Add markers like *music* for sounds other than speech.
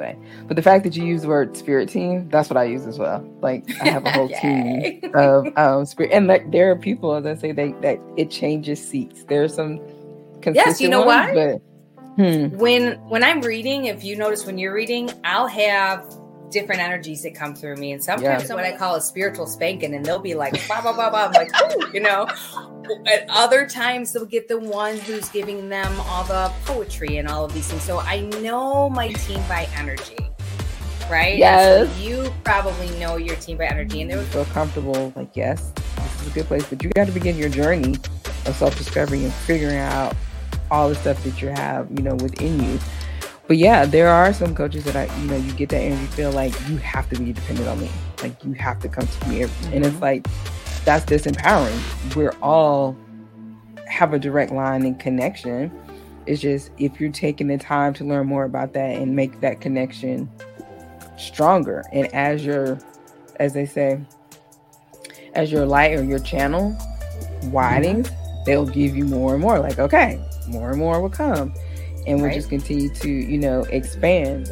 anyway. But the fact that you use the word spirit team, that's what I use as well. Like I have a whole *laughs* team of *laughs* um spirit and like there are people, as I say, they that it changes seats. There's some consistent Yes, you know ones, why? But, hmm. when when I'm reading, if you notice when you're reading, I'll have different energies that come through me, and sometimes Yeah. what I call a spiritual spanking, and they'll be like, *laughs* blah blah blah blah. I'm like, you know. At other times, they'll get the one who's giving them all the poetry and all of these things. So I know my team by energy, right? Yes. So you probably know your team by energy, and there was feel comfortable, like, yes, this is a good place. But you got to begin your journey of self discovery and figuring out all the stuff that you have, you know, within you. But yeah, there are some coaches that I, you know, you get that energy feel like you have to be dependent on me. Like you have to come to me. every- And it's mm-hmm. like, that's disempowering. We're all have a direct line and connection. It's just if you're taking the time to learn more about that and make that connection stronger. And as your, as they say, as your light or your channel widens, mm-hmm. they'll give you more and more. Like, okay, more and more will come. And we'll Right. just continue to, you know, expand.